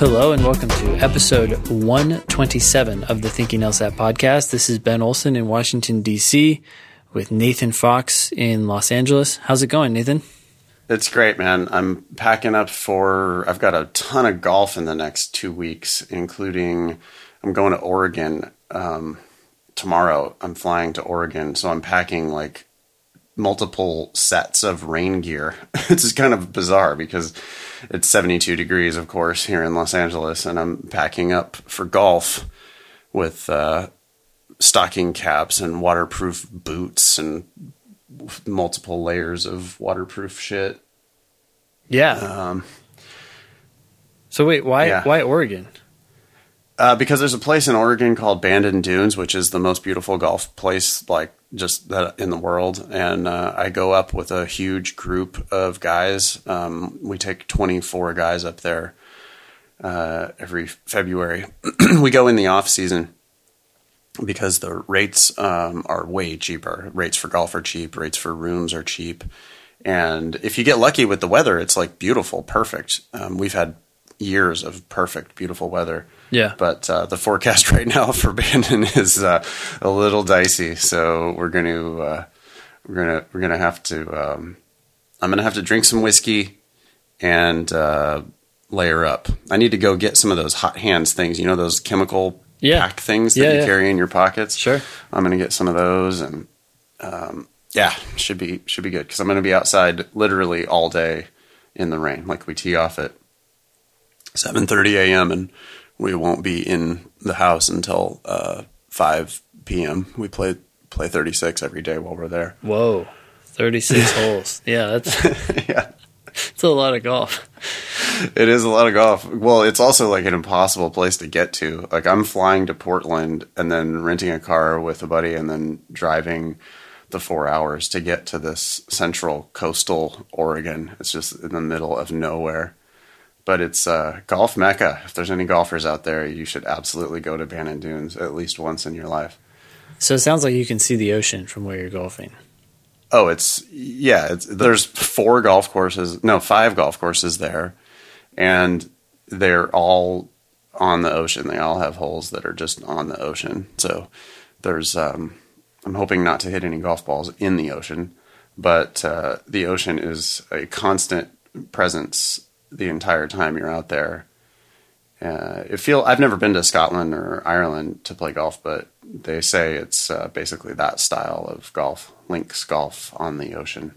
Hello and welcome to episode 127 of the Thinking LSAT podcast. This is Ben Olson in Washington, D.C., with Nathan Fox in Los Angeles. How's it going, Nathan? It's great, man. I'm packing up for, I've got a ton of golf in the next two weeks, including I'm going to Oregon um, tomorrow. I'm flying to Oregon. So I'm packing like multiple sets of rain gear. it's kind of bizarre because it's 72 degrees, of course, here in Los Angeles, and I'm packing up for golf with uh, stocking caps and waterproof boots and multiple layers of waterproof shit. Yeah. Um, so wait, why yeah. why Oregon? Uh, because there's a place in Oregon called Bandon Dunes, which is the most beautiful golf place like just that in the world. And uh, I go up with a huge group of guys. Um, we take 24 guys up there uh, every February. we go in the off season because the rates um, are way cheaper. Rates for golf are cheap. Rates for rooms are cheap. And if you get lucky with the weather, it's like beautiful, perfect. Um, we've had years of perfect, beautiful weather. Yeah. But uh, the forecast right now for Bandon is uh, a little dicey, so we're going to uh, we're gonna we're gonna have to um, I'm gonna have to drink some whiskey and uh, layer up. I need to go get some of those hot hands things. You know those chemical Yeah. pack things that Yeah, you yeah. carry in your pockets. Sure. I'm gonna get some of those and um, yeah, should be should be good because I'm gonna be outside literally all day in the rain. Like we tee off at 7:30 a.m. and we won't be in the house until uh, 5 p.m. We play play 36 every day while we're there. Whoa. 36 holes. Yeah, that's yeah, that's a lot of golf. it is a lot of golf. Well, it's also like an impossible place to get to. Like I'm flying to Portland and then renting a car with a buddy and then driving the four hours to get to this central coastal Oregon. It's just in the middle of nowhere. But it's uh, golf mecca. If there's any golfers out there, you should absolutely go to Bandon Dunes at least once in your life. So it sounds like you can see the ocean from where you're golfing. Oh, it's yeah. It's, there's four golf courses, no, five golf courses there, and they're all on the ocean. They all have holes that are just on the ocean. So there's, um, I'm hoping not to hit any golf balls in the ocean, but uh, the ocean is a constant presence the entire time you're out there. Uh, it feel I've never been to Scotland or Ireland to play golf, but they say it's uh, basically that style of golf, links golf on the ocean.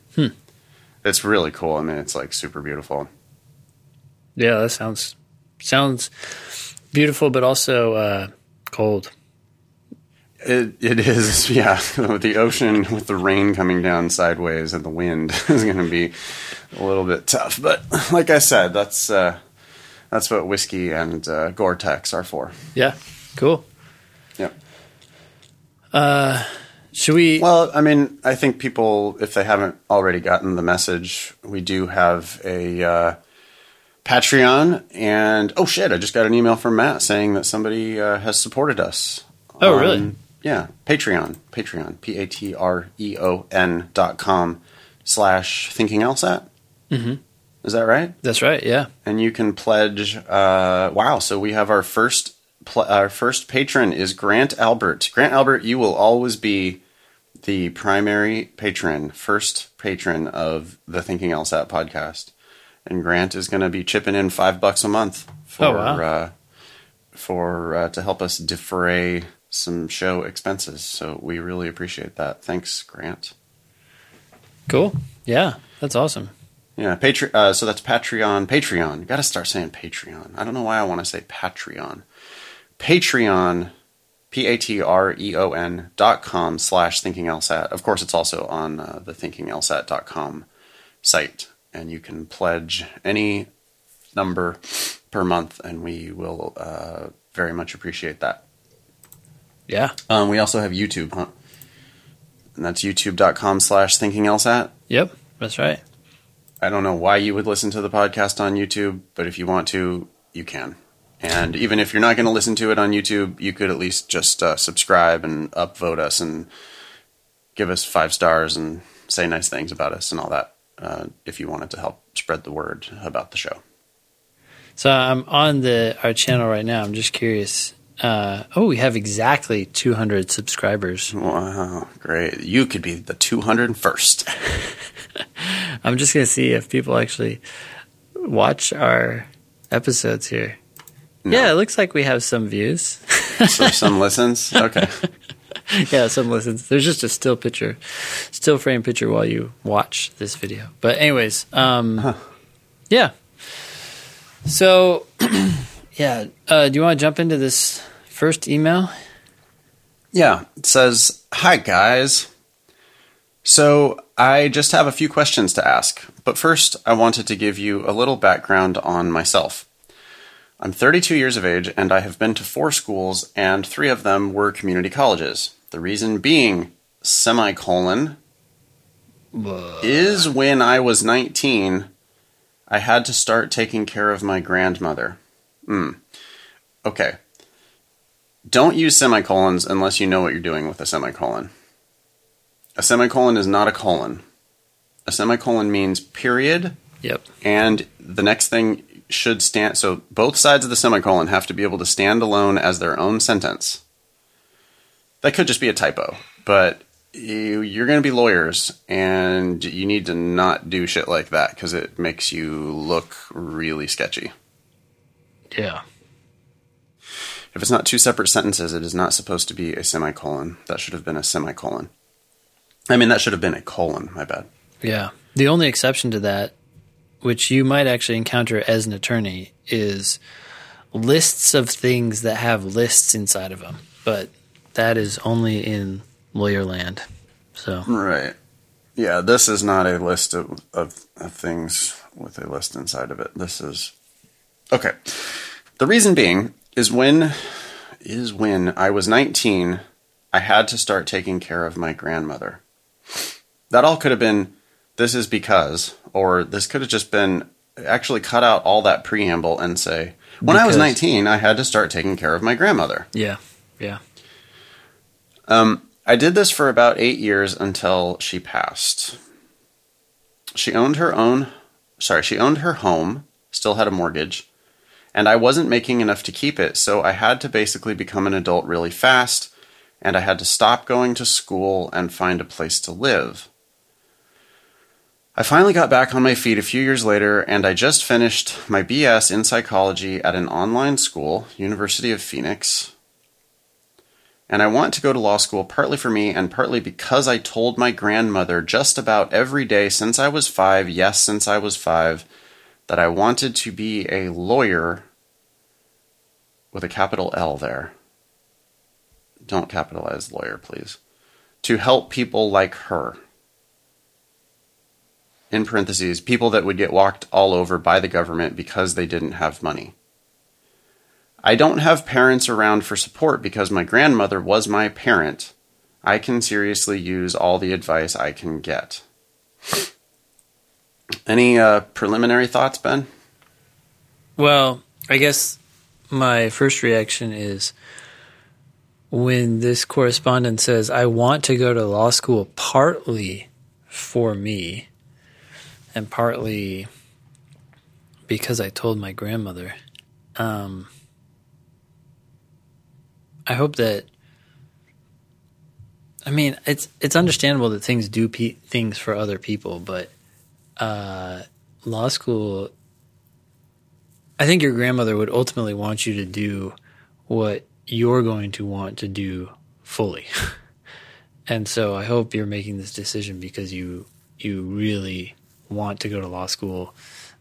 It's really cool. I mean, it's like super beautiful. Yeah, that sounds sounds beautiful but also uh, cold. It it is, yeah. the ocean with the rain coming down sideways and the wind is going to be a little bit tough. But like I said, that's uh, that's what whiskey and uh, Gore-Tex are for. Yeah. Cool. Yep. Should we Well, I mean, I think people, if they haven't already gotten the message, we do have a uh, Patreon. And oh shit, I just got an email from Matt saying that somebody uh, has supported us. Oh, really? Yeah, Patreon, Patreon, P A T R E O N dot com slash thinking LSAT. Mm-hmm. Is that right? That's right. Yeah. and you can pledge. Uh, wow! So we have our first pl- our first patron is Grant Albert. Grant Albert, you will always be the primary patron, first patron of the Thinking LSAT podcast, and Grant is going to be chipping in five bucks a month for Oh, wow. uh, for uh, to help us defray some show expenses. So we really appreciate that. Thanks, Grant. Cool. Yeah. That's awesome. Yeah, Patre- uh, so that's Patreon. Patreon. Got to start saying Patreon. I don't know why I want to say Patreon. Patreon, P A T R E O N dot com slash thinking LSAT. Of course, it's also on uh, the thinkinglsat dot com site, and you can pledge any number per month, and we will uh, very much appreciate that. Yeah. Um, we also have YouTube, huh? And that's youtube.com slash thinking LSAT. Yep. That's right. I don't know why you would listen to the podcast on YouTube, but if you want to, you can. And even if you're not going to listen to it on YouTube, you could at least just uh, subscribe and upvote us and give us five stars and say nice things about us and all that uh, if you wanted to help spread the word about the show. So I'm on the our channel right now. I'm just curious. Uh, oh, we have exactly 200 subscribers. Wow, great! You could be the 201st. I'm just gonna see if people actually watch our episodes here. No. Yeah, it looks like we have some views. so some listens. Okay. yeah, some listens. There's just a still picture, still frame picture while you watch this video. But anyways, um, yeah. So, yeah. Uh, do you want to jump into this first email? Yeah, it says, Hi, guys. So, I just have a few questions to ask, but first, I wanted to give you a little background on myself. I'm 32 years of age, and I have been to four schools, and three of them were community colleges. The reason being, semicolon, is when I was 19, I had to start taking care of my grandmother. Hmm. Okay. Don't use semicolons unless you know what you're doing with a semicolon. A semicolon is not a colon. A semicolon means period, Yep. and the next thing should stand. So both sides of the semicolon have to be able to stand alone as their own sentence. That could just be a typo, but you, you're going to be lawyers, and you need to not do shit like that because it makes you look really sketchy. Yeah. If it's not two separate sentences, it is not supposed to be a semicolon. That should have been a semicolon. I mean, that should have been a colon. My bad. Yeah. The only exception to that, which you might actually encounter as an attorney, is lists of things that have lists inside of them. But that is only in lawyer land. So, Right. Yeah, this is not a list of, of, of things with a list inside of it. This is okay. The reason being is when is when I was 19, I had to start taking care of my grandmother. That all could have been this is because or this could have just been actually cut out all that preamble and say when I was 19, I had to start taking care of my grandmother. yeah. Yeah. Um, I did this for about eight years until she passed. She owned her own, sorry, she owned her home, still had a mortgage, and I wasn't making enough to keep it, so I had to basically become an adult really fast, and I had to stop going to school and find a place to live. I finally got back on my feet a few years later, and I just finished my BS in psychology at an online school, University of Phoenix. And I want to go to law school partly for me and partly because I told my grandmother just about every day since I was five, yes, since I was five, that I wanted to be a lawyer with a capital L there. Don't capitalize lawyer, please. To help people like her. In parentheses, people that would get walked all over by the government because they didn't have money. I don't have parents around for support because my grandmother was my parent. I can seriously use all the advice I can get. Any uh, preliminary thoughts, Ben? Well, I guess my first reaction is when this correspondent says, I want to go to law school partly for me and partly because I told my grandmother. Um, I hope that. I mean, it's it's understandable that things do pe- things for other people, but uh, law school I think your grandmother would ultimately want you to do what you're going to want to do fully. and so I hope you're making this decision because you you really want to go to law school,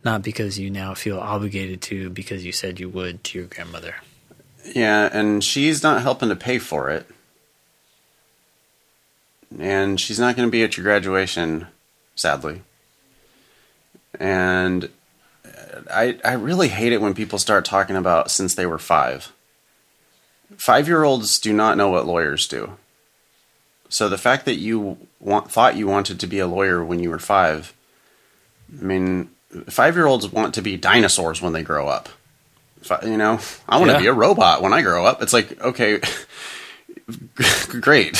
not because you now feel obligated to because you said you would to your grandmother. Yeah, and she's not helping to pay for it. And she's not going to be at your graduation, sadly. And I I really hate it when people start talking about since they were 5. 5-year-olds do not know what lawyers do. So the fact that you want, thought you wanted to be a lawyer when you were 5, I mean, 5-year-olds want to be dinosaurs when they grow up. I- you know, I want to Yeah. be a robot when I grow up. It's like, okay, great.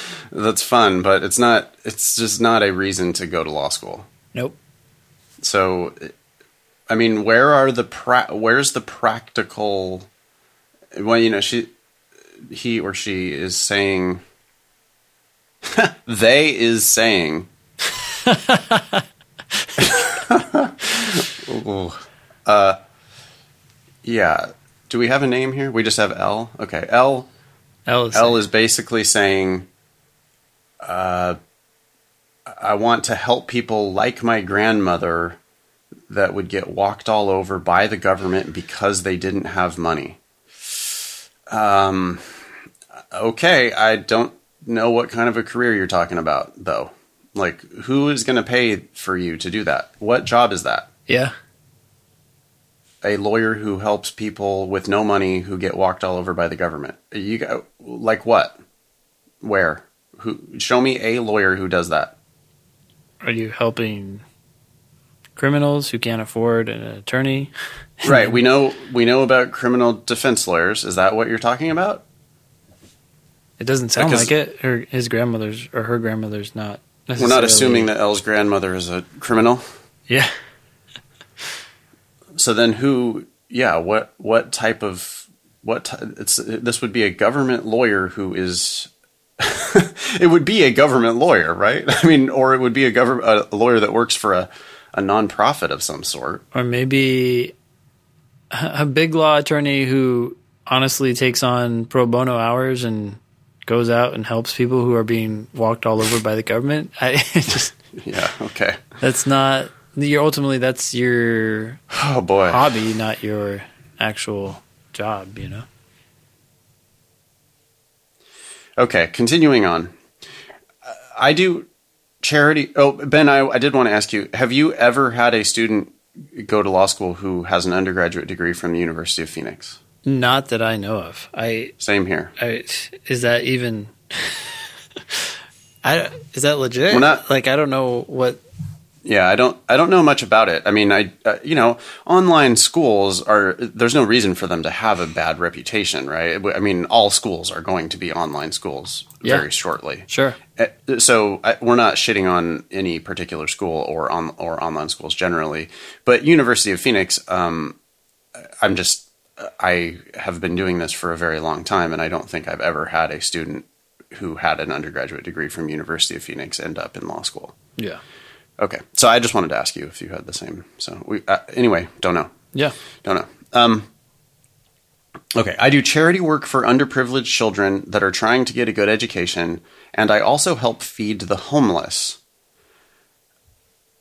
That's fun, but it's not it's just not a reason to go to law school. Nope. So I mean, where are the pra- where's the practical? Well, you know, she, he or she is saying, they is saying. Uh, yeah. Do we have a name here? We just have L. Okay, L. L is, L is basically saying, uh, I want to help people like my grandmother that would get walked all over by the government because they didn't have money. Um, okay, I don't know what kind of a career you're talking about, though. Like, who is going to pay for you to do that? What job is that? yeah. A lawyer who helps people with no money who get walked all over by the government. You like what? Where? Who? Show me a lawyer who does that. Are you helping criminals who can't afford an attorney? Right. We know we know about criminal defense lawyers. Is that what you're talking about? It doesn't sound Because- like it. Her his grandmother's or her grandmother's not. We're not assuming that L's grandmother is a criminal. Yeah. So then, who? Yeah. What? What type of? What? Ty- it's this would be a government lawyer who is. it would be a government lawyer, right? I mean, or it would be a government a lawyer that works for a a nonprofit of some sort. Or maybe a big law attorney who honestly takes on pro bono hours and goes out and helps people who are being walked all over by the government. I just Yeah. Okay. that's not. You're ultimately that's your Oh boy. hobby, not your actual job. You know. Okay, continuing on. I do charity. Oh, Ben, I, I did want to ask you have you ever had a student go to law school who has an undergraduate degree from the University of Phoenix? Not that I know of. I, Same here. I is that even? I is that legit? Not- like I don't know what. Yeah, I don't I don't know much about it. I mean, I uh, you know, online schools are there's no reason for them to have a bad reputation, right? I mean, all schools are going to be online schools Yeah. very shortly. Sure. Uh, so I, we're not shitting on any particular school or on or online schools generally, but University of Phoenix. Um, I'm just I have been doing this for a very long time, and I don't think I've ever had a student who had an undergraduate degree from University of Phoenix end up in law school. Yeah. Okay, so I just wanted to ask you if you had the same. So we uh, anyway, don't know, Yeah. don't know. Um, okay, I do charity work for underprivileged children that are trying to get a good education, and I also help feed the homeless.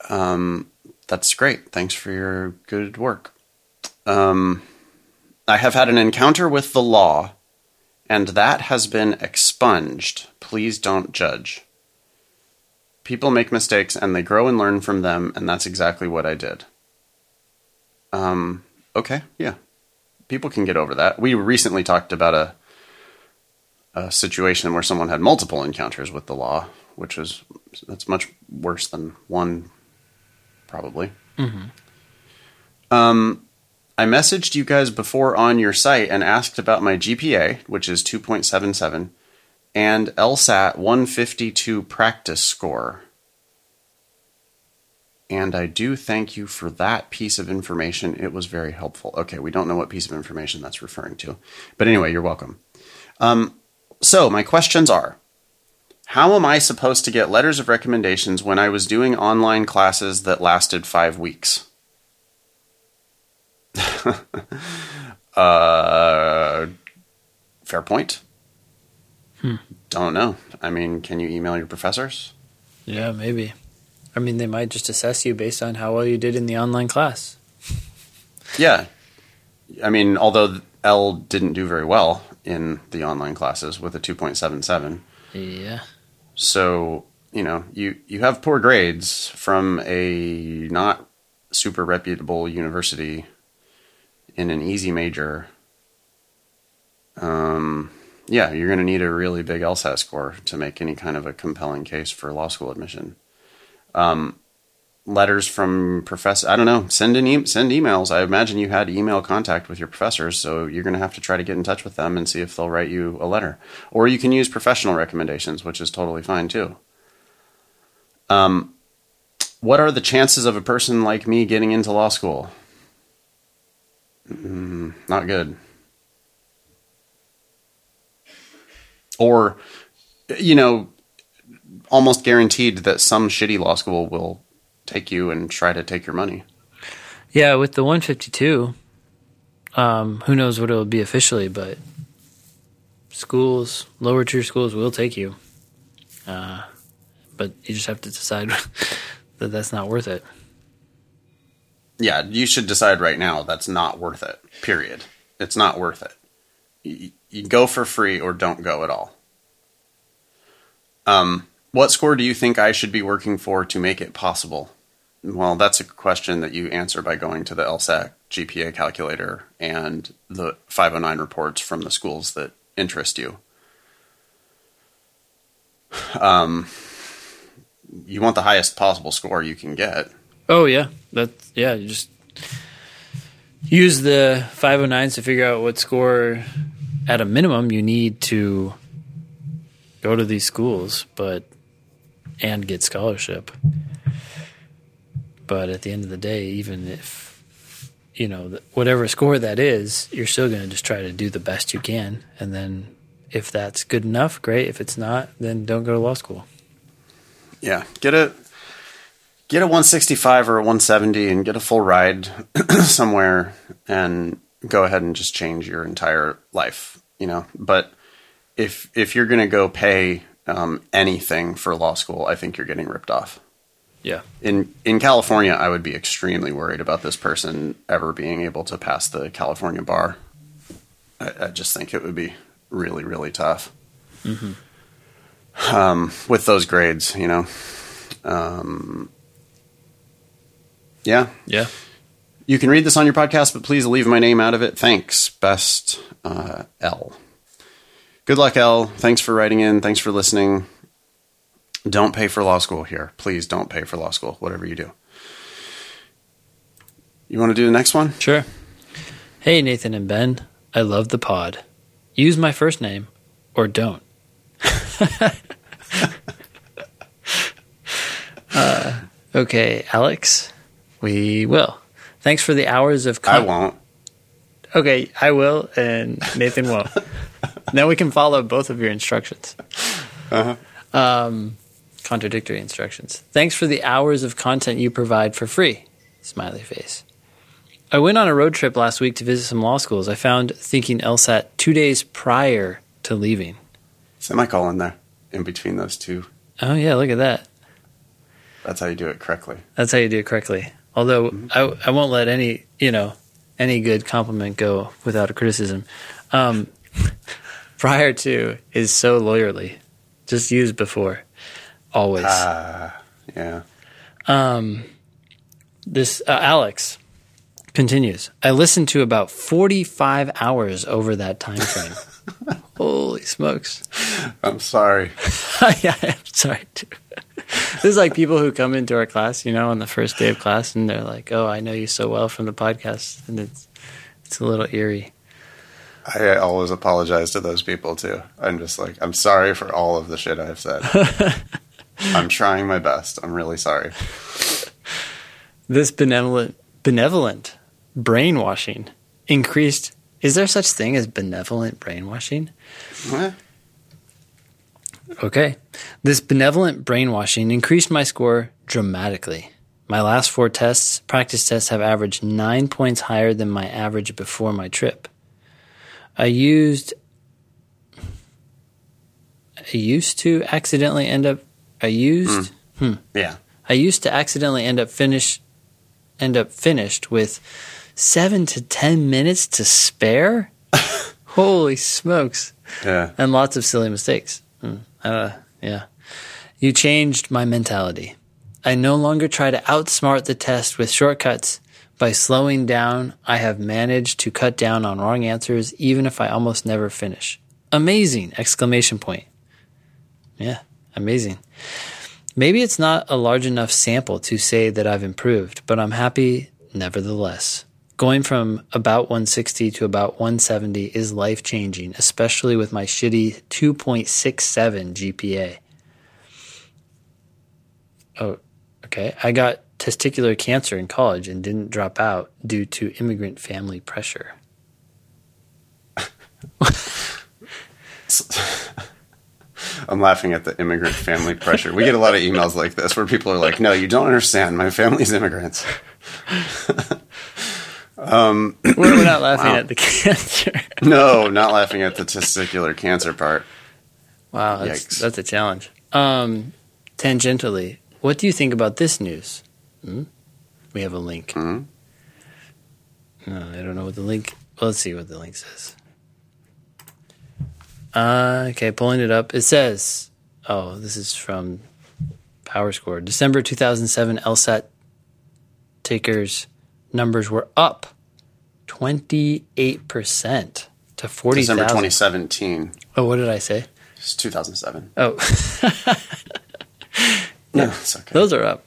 Um, that's great. Thanks for your good work. Um, I have had an encounter with the law, and that has been expunged. Please don't judge. People make mistakes and they grow and learn from them, and that's exactly what I did. Um, okay, yeah. People can get over that. We recently talked about a a situation where someone had multiple encounters with the law, which was that's much worse than one, probably. Um, I messaged you guys before on your site and asked about my GPA, which is two point seven seven, and LSAT 152 practice score. And I do thank you for that piece of information. It was very helpful. Okay, we don't know what piece of information that's referring to. But anyway, you're welcome. Um, so, my questions are How am I supposed to get letters of recommendations when I was doing online classes that lasted five weeks? uh, fair point. Don't know. I mean, can you email your professors? Yeah. Maybe. I mean, they might just assess you based on how well you did in the online class. Yeah. I mean, although L didn't do very well in the online classes with a 2.77. Yeah. So, you know, you, you have poor grades from a not super reputable university in an easy major. Um, yeah, you're going to need a really big LSAT score to make any kind of a compelling case for law school admission. Um, letters from professor. I don't know. Send e- send emails. I imagine you had email contact with your professors, so you're going to have to try to get in touch with them and see if they'll write you a letter. Or you can use professional recommendations, which is totally fine too. Um, what are the chances of a person like me getting into law school? not good. Or, you know, almost guaranteed that some shitty law school will take you and try to take your money. Yeah, with the 152, um, who knows what it will be officially, but schools, lower tier schools will take you. Uh, but you just have to decide that that's not worth it. Yeah, you should decide right now that's not worth it. Period. It's not worth it. You, go for free or don't go at all. Um, what score do you think I should be working for to make it possible? Well, that's a question that you answer by going to the LSAC GPA calculator and the 509 reports from the schools that interest you. Um, you want the highest possible score you can get. Oh yeah, that's yeah. You just use the 509s to figure out what score, at a minimum, you need to go to these schools, but and get scholarship. But at the end of the day, even if you know whatever score that is, you're still going to just try to do the best you can, and then if that's good enough, great. If it's not, then don't go to law school. Yeah, get a get a 165 or a 170 and get a full ride somewhere and go ahead and just change your entire life, you know. But if if you're going to go pay um, anything for law school, I think you're getting ripped off. Yeah. In in California, I would be extremely worried about this person ever being able to pass the California bar. I, I just think it would be really really tough. Um, with those grades, you know. Um, yeah, Yeah. You can read this on your podcast, but please leave my name out of it. Thanks. Best uh, L. Good luck, L. Thanks for writing in. Thanks for listening. Don't pay for law school here. Please don't pay for law school, whatever you do. You want to do the next one? Sure. Hey, Nathan and Ben. I love the pod. Use my first name or don't. uh, okay, Alex, we will. Thanks for the hours of I won't. Okay, I will, and Nathan won't. now we can follow both of your instructions. Um, contradictory instructions. Thanks for the hours of content you provide for free. Smiley face. I went on a road trip last week to visit some law schools. I found thinking LSAT two days prior to leaving. Semicolon there in between those two. Oh, yeah, look at that. That's how you do it correctly. That's how you do it correctly. Although I, I won't let any, you know, any good compliment go without a criticism. Um, prior to is so lawyerly. Just used before. Always. Ah, yeah. Um, this uh, Alex continues. I listened to about 45 hours over that time frame. Holy smokes. I'm sorry. yeah, I'm sorry too. this is like people who come into our class, you know, on the first day of class, and they're like, "Oh, I know you so well from the podcast," and it's it's a little eerie. I always apologize to those people too. I'm just like, I'm sorry for all of the shit I've said. I'm trying my best. I'm really sorry. This benevolent benevolent brainwashing increased. Is there such thing as benevolent brainwashing? Eh, Okay. This benevolent brainwashing increased my score dramatically. My last four tests, practice tests, have averaged nine points higher than my average before my trip. I used. I used to accidentally end up. I used. Yeah. I used to accidentally end up finish. End up finished with seven to ten minutes to spare. Holy smokes! Yeah. and lots of silly mistakes. Hmm. Uh, yeah. You changed my mentality. I no longer try to outsmart the test with shortcuts. By slowing down, I have managed to cut down on wrong answers, even if I almost never finish. Amazing! Exclamation point. Yeah, amazing. Maybe it's not a large enough sample to say that I've improved, but I'm happy nevertheless. Going from about 160 to about 170 is life changing, especially with my shitty 2.67 GPA. Oh, okay. I got testicular cancer in college and didn't drop out due to immigrant family pressure. I'm laughing at the immigrant family pressure. We get a lot of emails like this where people are like, "No, you don't understand. My family's immigrants." We're, we're not laughing at the cancer. No, not laughing at the testicular cancer part. Wow, that's, Yikes. that's a challenge. Um, tangentially, what do you think about this news? Hmm? We have a link. Hmm? No, I don't know what the link. Well, let's see what the link says. Uh, okay, pulling it up. It says, "Oh, this is from PowerScore, December 2007 LSAT takers numbers were up 28 percent to 40,000. December 2017. Oh, what did I say? It's 2007. Oh, No, it's okay. those are up.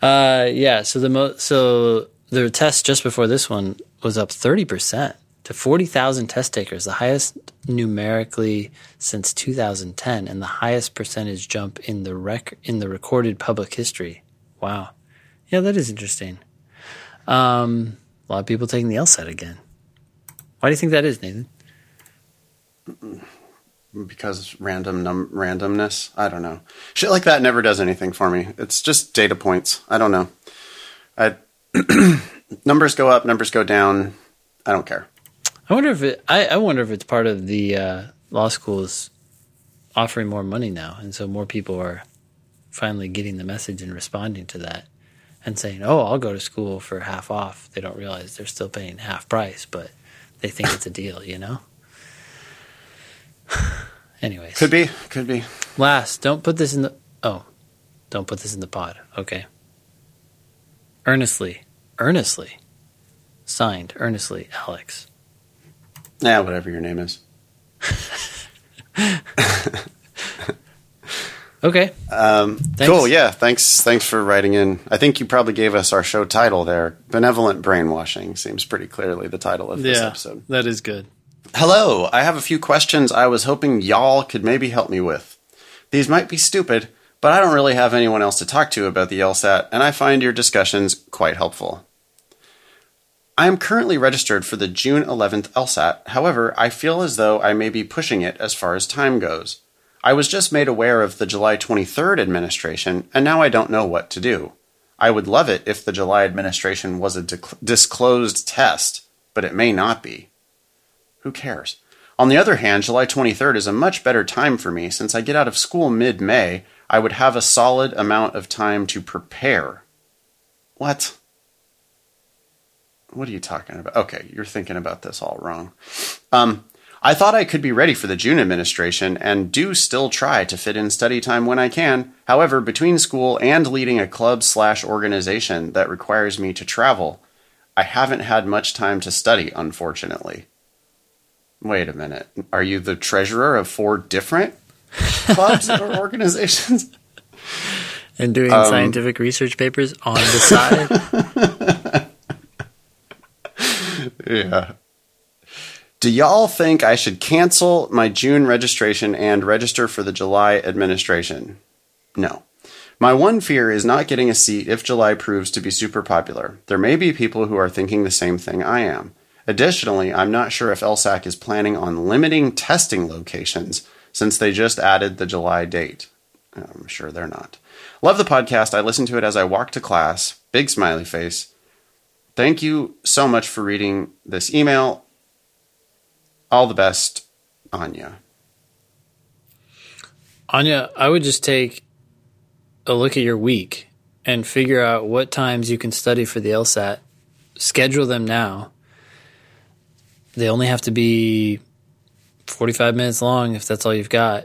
Uh, yeah. So the mo- so the test just before this one was up thirty percent to forty thousand test takers, the highest numerically since two thousand ten, and the highest percentage jump in the rec in the recorded public history. Wow. Yeah, that is interesting. Um, a lot of people taking the LSAT again. Why do you think that is, Nathan? because random num- randomness. I don't know. Shit like that never does anything for me. It's just data points. I don't know. I numbers go up, numbers go down. I don't care. I wonder if it. I, I wonder if it's part of the uh, law schools offering more money now, and so more people are finally getting the message and responding to that, and saying, "Oh, I'll go to school for half off." They don't realize they're still paying half price, but they think it's a deal, you know. Anyways, Could be, could be. last, don't put this in the. Oh, don't put this in the pod. Okay. Earnestly, earnestly, signed, earnestly, Alex. Yeah, whatever your name is. Okay. Um, cool. Yeah. Thanks. Thanks for writing in. I think you probably gave us our show title there. Benevolent brainwashing seems pretty clearly the title of this episode. that is good. Hello, I have a few questions I was hoping y'all could maybe help me with. These might be stupid, but I don't really have anyone else to talk to about the LSAT, and I find your discussions quite helpful. I am currently registered for the June 11th LSAT, however, I feel as though I may be pushing it as far as time goes. I was just made aware of the July 23rd administration, and now I don't know what to do. I would love it if the July administration was a disclosed test, but it may not be. Who cares? On the other hand, July 23rd is a much better time for me since I get out of school mid May. I would have a solid amount of time to prepare. What? What are you talking about? Okay, you're thinking about this all wrong. Um, I thought I could be ready for the June administration and do still try to fit in study time when I can. However, between school and leading a club slash organization that requires me to travel, I haven't had much time to study, unfortunately. Wait a minute. Are you the treasurer of four different clubs or organizations? And doing um, scientific research papers on the side. Yeah. Do y'all think I should cancel my June registration and register for the July administration? No. My one fear is not getting a seat if July proves to be super popular. There may be people who are thinking the same thing I am. Additionally, I'm not sure if LSAC is planning on limiting testing locations since they just added the July date. I'm sure they're not. Love the podcast. I listen to it as I walk to class. Big smiley face. Thank you so much for reading this email. All the best, Anya. Anya, I would just take a look at your week and figure out what times you can study for the LSAT. Schedule them now. They only have to be 45 minutes long if that's all you've got.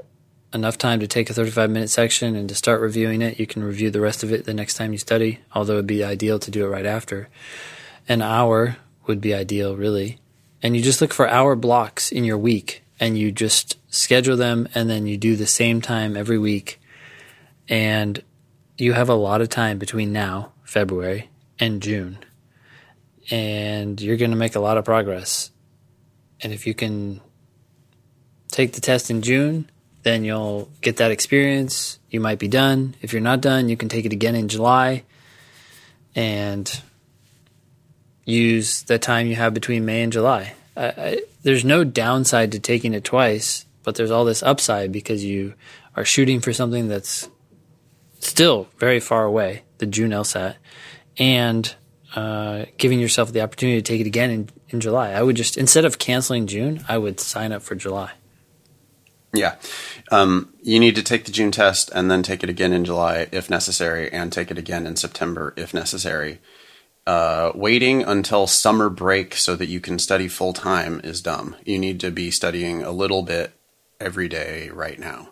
Enough time to take a 35 minute section and to start reviewing it. You can review the rest of it the next time you study, although it'd be ideal to do it right after. An hour would be ideal, really. And you just look for hour blocks in your week and you just schedule them and then you do the same time every week. And you have a lot of time between now, February, and June. And you're going to make a lot of progress. And if you can take the test in June, then you'll get that experience. You might be done. If you're not done, you can take it again in July. and use the time you have between May and July. I, I, there's no downside to taking it twice, but there's all this upside because you are shooting for something that's still very far away, the June LSAT, and uh, giving yourself the opportunity to take it again in, in July. I would just, instead of canceling June, I would sign up for July. Yeah. Um, you need to take the June test and then take it again in July if necessary, and take it again in September if necessary. Uh, waiting until summer break so that you can study full time is dumb. You need to be studying a little bit every day right now.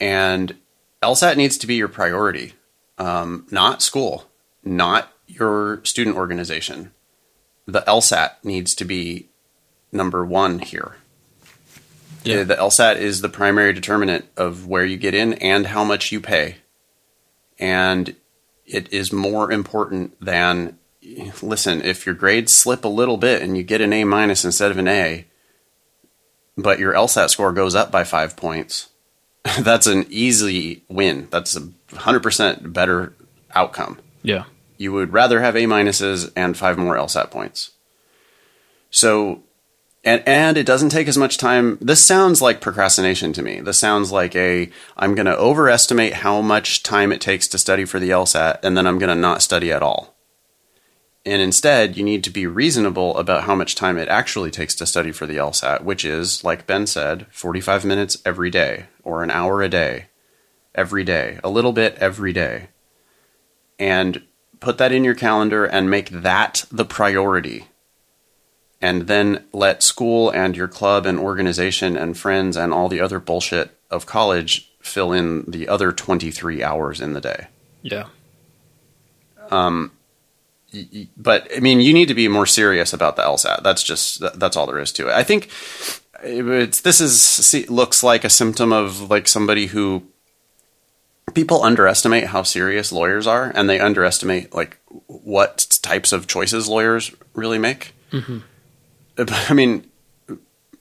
And LSAT needs to be your priority, um, not school, not your student organization. The LSAT needs to be number one here. Yeah. The LSAT is the primary determinant of where you get in and how much you pay. And it is more important than listen, if your grades slip a little bit and you get an A minus instead of an A, but your LSAT score goes up by five points, that's an easy win. That's a 100% better outcome. Yeah. You would rather have A minuses and five more LSAT points. So and and it doesn't take as much time. This sounds like procrastination to me. This sounds like a I'm going to overestimate how much time it takes to study for the LSAT and then I'm going to not study at all. And instead, you need to be reasonable about how much time it actually takes to study for the LSAT, which is, like Ben said, 45 minutes every day or an hour a day every day, a little bit every day. And put that in your calendar and make that the priority and then let school and your club and organization and friends and all the other bullshit of college fill in the other 23 hours in the day. Yeah. Um, but I mean, you need to be more serious about the LSAT. That's just that's all there is to it. I think it's this is looks like a symptom of like somebody who people underestimate how serious lawyers are, and they underestimate like what types of choices lawyers really make. Mm-hmm. Uh, I mean,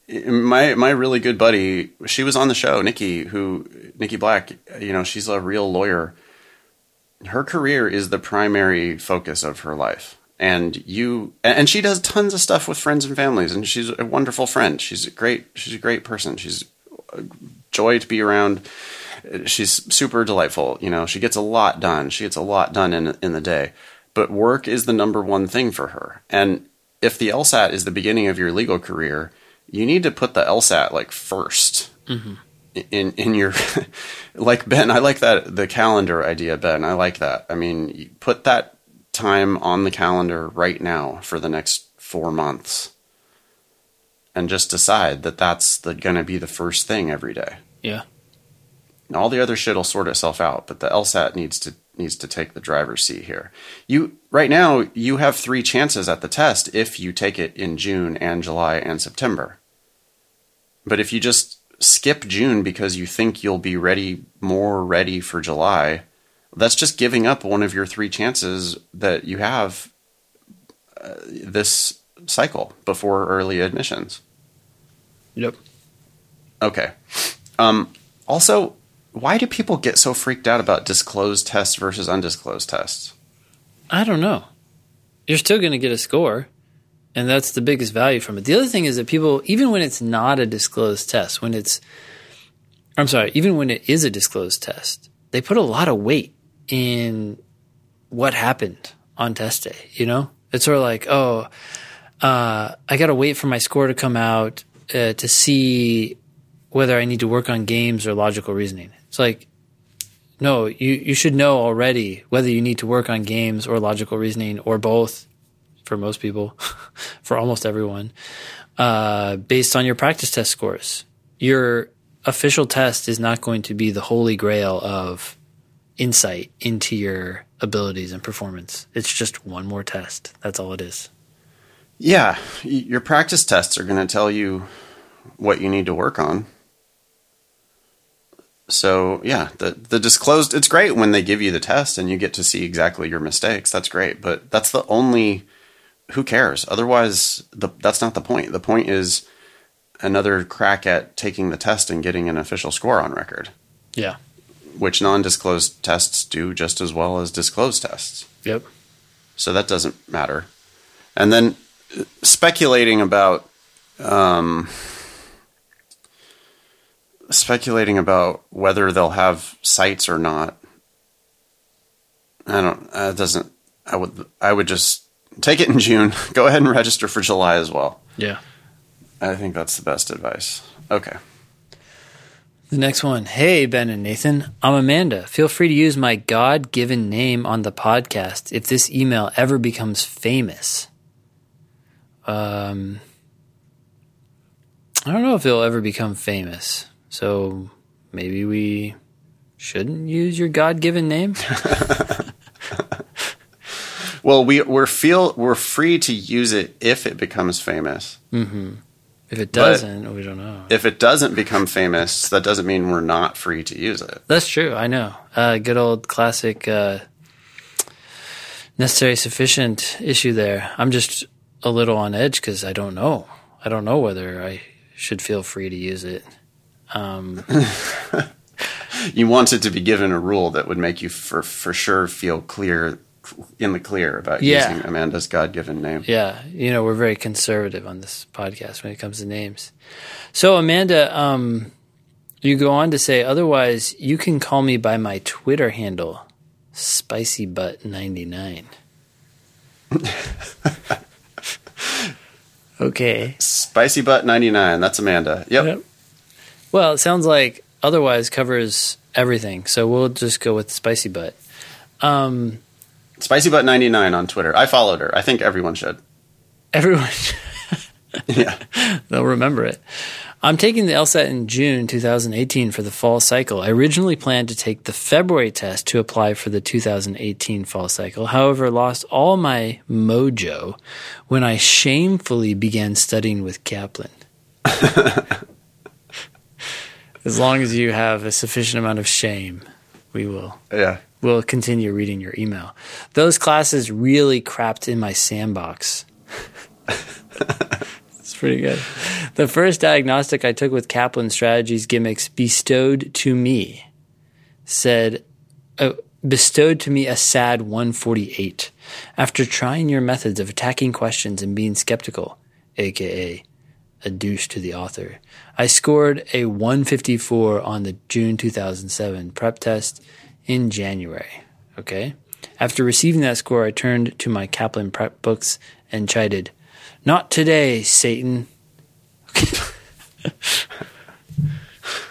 my my really good buddy, she was on the show, Nikki, who Nikki Black. You know, she's a real lawyer. Her career is the primary focus of her life, and you and she does tons of stuff with friends and families, and she's a wonderful friend. She's a great she's a great person. She's a joy to be around. She's super delightful. You know, she gets a lot done. She gets a lot done in in the day. But work is the number one thing for her, and if the LSAT is the beginning of your legal career, you need to put the LSAT like 1st mm-hmm. in in your like Ben. I like that the calendar idea, Ben. I like that. I mean, you put that time on the calendar right now for the next four months, and just decide that that's going to be the first thing every day. Yeah. And all the other shit will sort itself out, but the LSAT needs to needs to take the driver's seat here. You right now you have three chances at the test if you take it in June and July and September. But if you just skip June because you think you'll be ready more ready for July, that's just giving up one of your three chances that you have uh, this cycle before early admissions. Yep. Okay. Um, also, why do people get so freaked out about disclosed tests versus undisclosed tests? I don't know. You're still going to get a score, and that's the biggest value from it. The other thing is that people, even when it's not a disclosed test, when it's, I'm sorry, even when it is a disclosed test, they put a lot of weight in what happened on test day. You know, it's sort of like, oh, uh, I got to wait for my score to come out uh, to see whether I need to work on games or logical reasoning. It's like, no, you, you should know already whether you need to work on games or logical reasoning or both for most people, for almost everyone, uh, based on your practice test scores. Your official test is not going to be the holy grail of insight into your abilities and performance. It's just one more test. That's all it is. Yeah. Your practice tests are going to tell you what you need to work on so yeah, the the disclosed it's great when they give you the test and you get to see exactly your mistakes. That's great, but that's the only who cares? Otherwise, the, that's not the point. The point is another crack at taking the test and getting an official score on record. Yeah. Which non-disclosed tests do just as well as disclosed tests. Yep. so that doesn't matter. And then uh, speculating about um, speculating about whether they'll have sites or not. I don't. That doesn't. I would. I would just take it in June. Go ahead and register for July as well. Yeah. I think that's the best advice. Okay. The next one. Hey, Ben and Nathan. I'm Amanda. Feel free to use my God given name on the podcast if this email ever becomes famous. Um, I don't know if it'll ever become famous. So maybe we shouldn't use your God given name? Well, we we're feel we're free to use it if it becomes famous. If it doesn't, we don't know. If it doesn't become famous, that doesn't mean we're not free to use it. That's true. I know. Uh, good old classic uh, necessary sufficient issue there. I'm just a little on edge because I don't know. I don't know whether I should feel free to use it. Um, You wanted to be given a rule that would make you for for sure feel clear in the clear about Yeah. using Amanda's God given name. yeah, you know, we're very conservative on this podcast when it comes to names. So, Amanda, um, you go on to say, otherwise, you can call me by my Twitter handle, spicybutt99. okay. Spicy Butt ninety nine. That's Amanda. Yep. Yep. Well, it sounds like otherwise covers everything. So we'll just go with spicy butt. Um, Spicy Butt ninety nine on Twitter. I followed her. I think everyone should. everyone, Yeah. they'll remember it. I'm taking the LSAT in June 2018 for the fall cycle. I originally planned to take the February test to apply for the 2018 fall cycle. However, lost all my mojo when I shamefully began studying with Kaplan. as long as you have a sufficient amount of shame, we will Yeah. We'll continue reading your email. Those classes really crapped in my sandbox. it's pretty good. The first diagnostic I took with Kaplan Strategies gimmicks bestowed to me said, uh, bestowed to me a sad 148 after trying your methods of attacking questions and being skeptical, aka a douche to the author. I scored a 154 on the June 2007 prep test in January. Okay. After receiving that score, I turned to my Kaplan prep books and chided, Not today, Satan.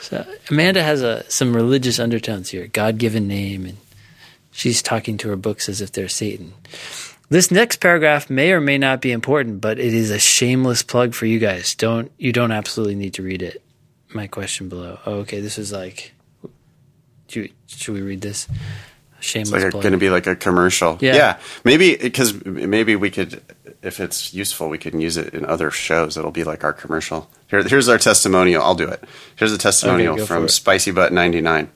so Amanda has a, some religious undertones here, God given name, and she's talking to her books as if they're Satan. This next paragraph may or may not be important, but it is a shameless plug for you guys. Don't you don't absolutely need to read it. My question below. Oh, okay, this is like. You, should we read this? Shameless It's like going to be like a commercial. Yeah. Maybe because maybe we could, if it's useful, we can use it in other shows. It'll be like our commercial. Here, here's our testimonial. I'll do it. Here's a testimonial Okay, from. Spicy Butt 99.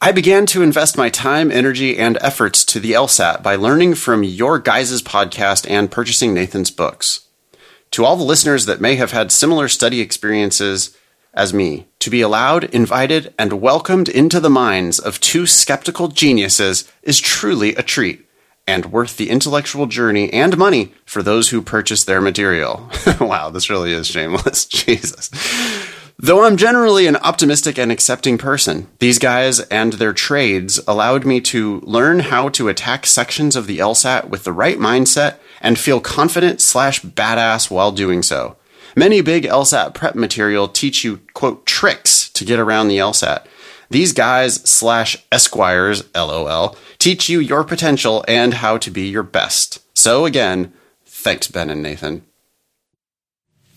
I began to invest my time, energy, and efforts to the LSAT by learning from your guys' podcast and purchasing Nathan's books. To all the listeners that may have had similar study experiences as me, to be allowed, invited, and welcomed into the minds of two skeptical geniuses is truly a treat and worth the intellectual journey and money for those who purchase their material. wow, this really is shameless. Jesus. Though I'm generally an optimistic and accepting person, these guys and their trades allowed me to learn how to attack sections of the LSAT with the right mindset and feel confident slash badass while doing so. Many big LSAT prep material teach you, quote, tricks to get around the LSAT. These guys slash esquires, lol, teach you your potential and how to be your best. So again, thanks Ben and Nathan.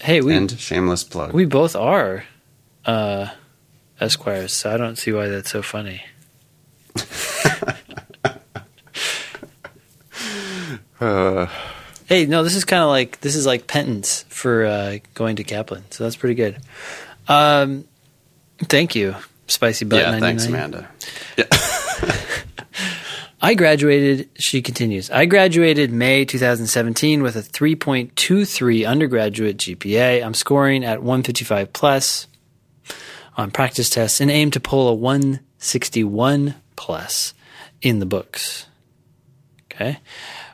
hey, we and shameless plug. we both are uh, esquires, so I don't see why that's so funny. Uh, Hey, no, this is kind of like this is like penance for uh, going to Kaplan, so that's pretty good. Um, thank you, Spicy Butt. yeah, 99. thanks, Amanda. Yeah. I graduated, she continues, I graduated May 2017 with a 3.23 undergraduate GPA. I'm scoring at 155 plus on practice tests and aim to pull a 161 plus in the books. Okay.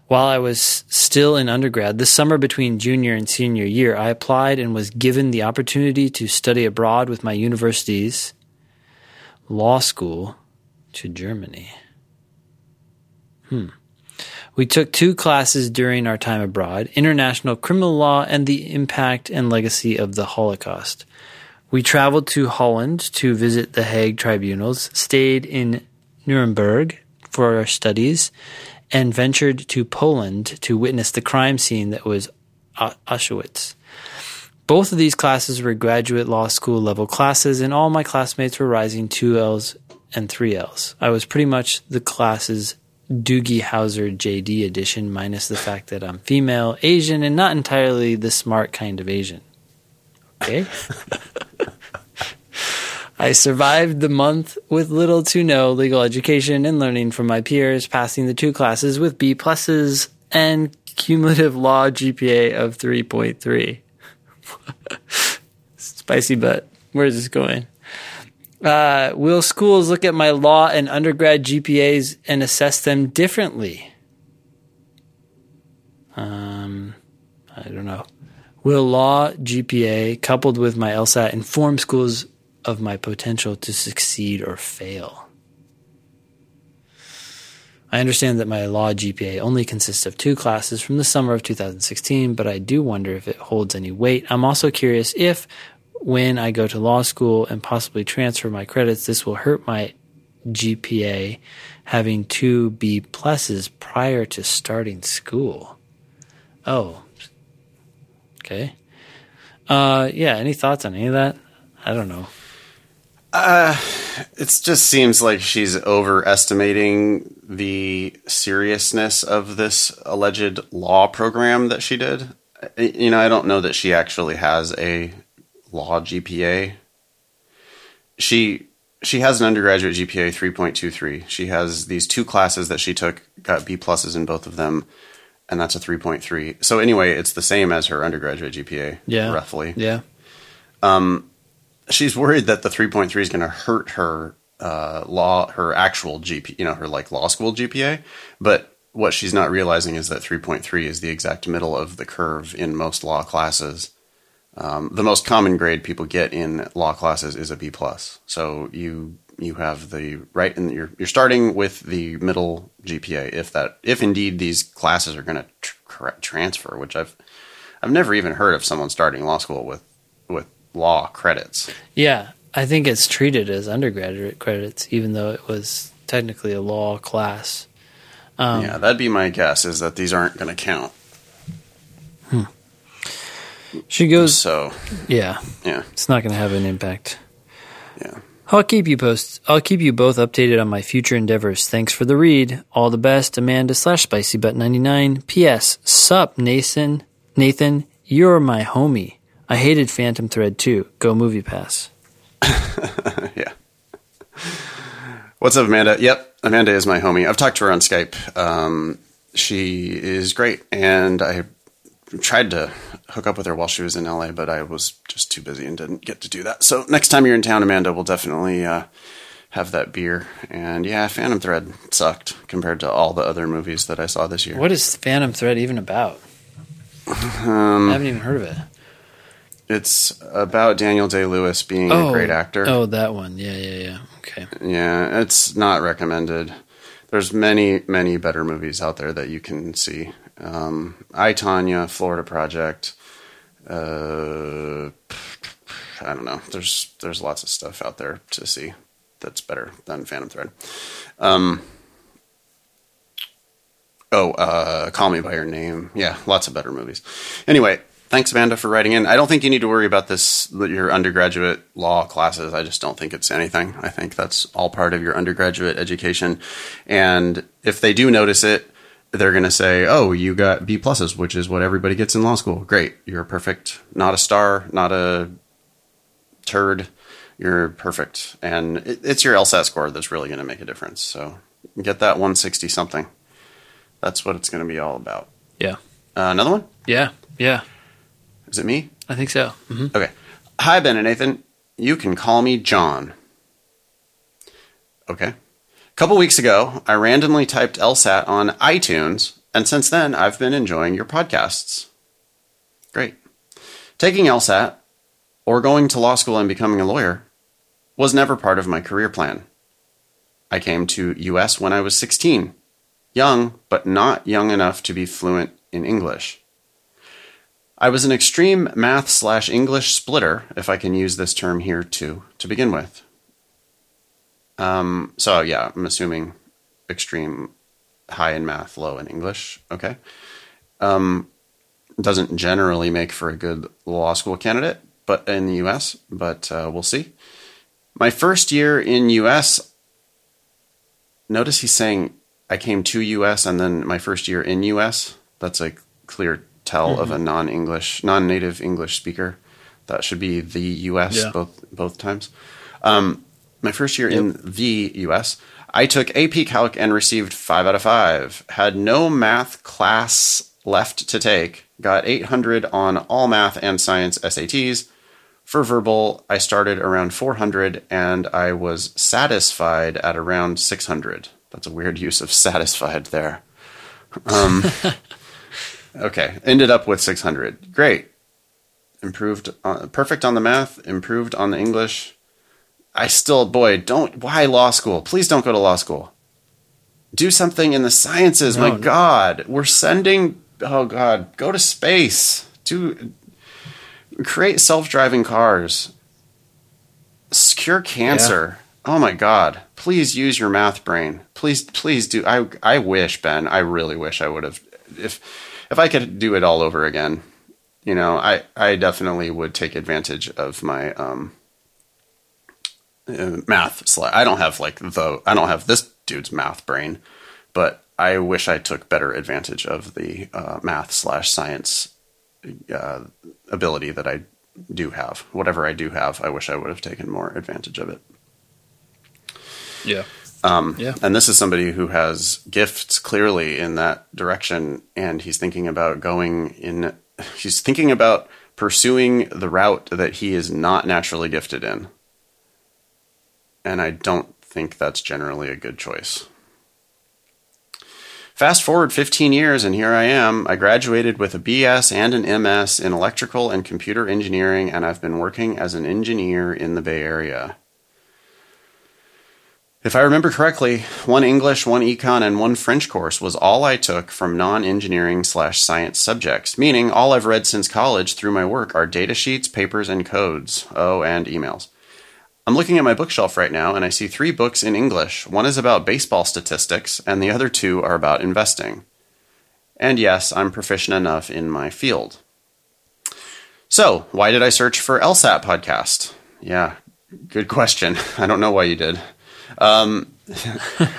While I was still in undergrad, the summer between junior and senior year, I applied and was given the opportunity to study abroad with my university's law school to Germany. Hmm. We took two classes during our time abroad International Criminal Law and the Impact and Legacy of the Holocaust. We traveled to Holland to visit the Hague tribunals, stayed in Nuremberg for our studies, and ventured to Poland to witness the crime scene that was Auschwitz. Both of these classes were graduate law school level classes, and all my classmates were rising 2Ls and 3Ls. I was pretty much the class's Doogie Howser JD edition, minus the fact that I'm female, Asian, and not entirely the smart kind of Asian. Okay. I survived the month with little to no legal education and learning from my peers, passing the two classes with B pluses and cumulative law GPA of 3.3. Spicy butt. Where is this going? Uh, will schools look at my law and undergrad GPAs and assess them differently? Um, I don't know. Will law GPA coupled with my LSAT inform schools of my potential to succeed or fail? I understand that my law GPA only consists of two classes from the summer of 2016, but I do wonder if it holds any weight. I'm also curious if, when I go to law school and possibly transfer my credits, this will hurt my GPA having two B pluses prior to starting school. Oh, okay. Uh, yeah. Any thoughts on any of that? I don't know. Uh, it just seems like she's overestimating the seriousness of this alleged law program that she did. You know, I don't know that she actually has a law GPA. She she has an undergraduate GPA 3.23. She has these two classes that she took, got B pluses in both of them, and that's a 3.3. So anyway, it's the same as her undergraduate GPA, Yeah. roughly. Yeah. Um, She's worried that the 3.3 is going to hurt her uh, law, her actual GP, you know, her like law school GPA. But what she's not realizing is that 3.3 is the exact middle of the curve in most law classes. Um, the most common grade people get in law classes is a B plus. So you you have the right, and you're you're starting with the middle GPA. If that if indeed these classes are going to tr- transfer, which I've I've never even heard of someone starting law school with with law credits. Yeah. I think it's treated as undergraduate credits, even though it was technically a law class. Um, yeah, that'd be my guess. Is that these aren't going to count. She goes, So yeah, yeah, it's not going to have an impact. yeah. I'll keep you post. I'll keep you both updated on my future endeavors. Thanks for the read. All the best, Amanda slash Spicy Butt ninety nine. P.S. Sup, Nathan. Nathan, you're my homie. I hated Phantom Thread too. Go MoviePass. yeah. What's up, Amanda? Yep, Amanda is my homie. I've talked to her on Skype. Um, she is great, and I tried to hook up with her while she was in LA, but I was just too busy and didn't get to do that. So next time you're in town, Amanda, we'll definitely uh, have that beer. And yeah, Phantom Thread sucked compared to all the other movies that I saw this year. What is Phantom Thread even about? I haven't even heard of it. It's about Daniel Day-Lewis being a great actor. Oh, that one. Yeah, yeah, yeah. Okay. Yeah, it's not recommended. There's many, many better movies out there that you can see. Um, I Tonya, Florida Project. Uh, I don't know. There's there's lots of stuff out there to see that's better than Phantom Thread. Um, oh, uh, Call Me by Your Name. Yeah, lots of better movies. Anyway, thanks, Amanda, for writing in. I don't think you need to worry about this, your undergraduate law classes. I just don't think it's anything. I think that's all part of your undergraduate education. And if they do notice it, they're going to say, "Oh, you got B pluses, which is what everybody gets in law school. Great, you're perfect. Not a star, not a turd. You're perfect." And it, it's your LSAT score that's really going to make a difference. So get that 160 something. That's what it's going to be all about. Yeah. Uh, another one? Yeah. Yeah. Is it me? I think so. hmm Okay. Hi, Ben and Nathan. You can call me John. Okay. Couple weeks ago, I randomly typed LSAT on iTunes, and since then, I've been enjoying your podcasts. Great. Taking LSAT or going to law school and becoming a lawyer was never part of my career plan. I came to US when I was 16, young, but not young enough to be fluent in English. I was an extreme math slash English splitter, if I can use this term here too, to begin with. Um, so yeah, I'm assuming extreme high in math, low in English. Okay. Um, doesn't generally make for a good law school candidate, but in the U.S. But uh, we'll see. My first year in U.S. Notice he's saying I came to U.S. and then my first year in U.S. That's a clear tell mm-hmm. of a non-English, non-native English speaker. That should be the U.S. Yeah. both both times. Um, my first year yep. in the US, I took AP Calc and received 5 out of 5. Had no math class left to take. Got 800 on all math and science SATs. For verbal, I started around 400 and I was satisfied at around 600. That's a weird use of satisfied there. Um, okay, ended up with 600. Great. Improved, uh, perfect on the math, improved on the English, I still, boy, don't. Why law school? Please don't go to law school. Do something in the sciences. No, My God, we're sending. Oh God, go to space. Do create self-driving cars. Cure cancer. Yeah. Oh my God! Please use your math brain. Please, please do. I I wish Ben. I really wish I would have. If if I could do it all over again, you know, I I definitely would take advantage of my um uh, math. I don't have like the I don't have this dude's math brain, but I wish I took better advantage of the uh, math slash science uh, ability that I do have. Whatever I do have, I wish I would have taken more advantage of it. Yeah. Um, yeah. And this is somebody who has gifts clearly in that direction, and he's thinking about going in. He's thinking about pursuing the route that he is not naturally gifted in and I don't think that's generally a good choice. Fast forward 15 years, and here I am. I graduated with a BS and an MS in electrical and computer engineering, and I've been working as an engineer in the Bay Area. If I remember correctly, one English, one econ, and one French course was all I took from non engineering slash science subjects, meaning all I've read since college through my work are data sheets, papers, and codes. Oh, and emails. I'm looking at my bookshelf right now and I see three books in English. One is about baseball statistics, and the other two are about investing. And yes, I'm proficient enough in my field. So, why did I search for LSAT podcast? Yeah, good question. I don't know why you did. Um,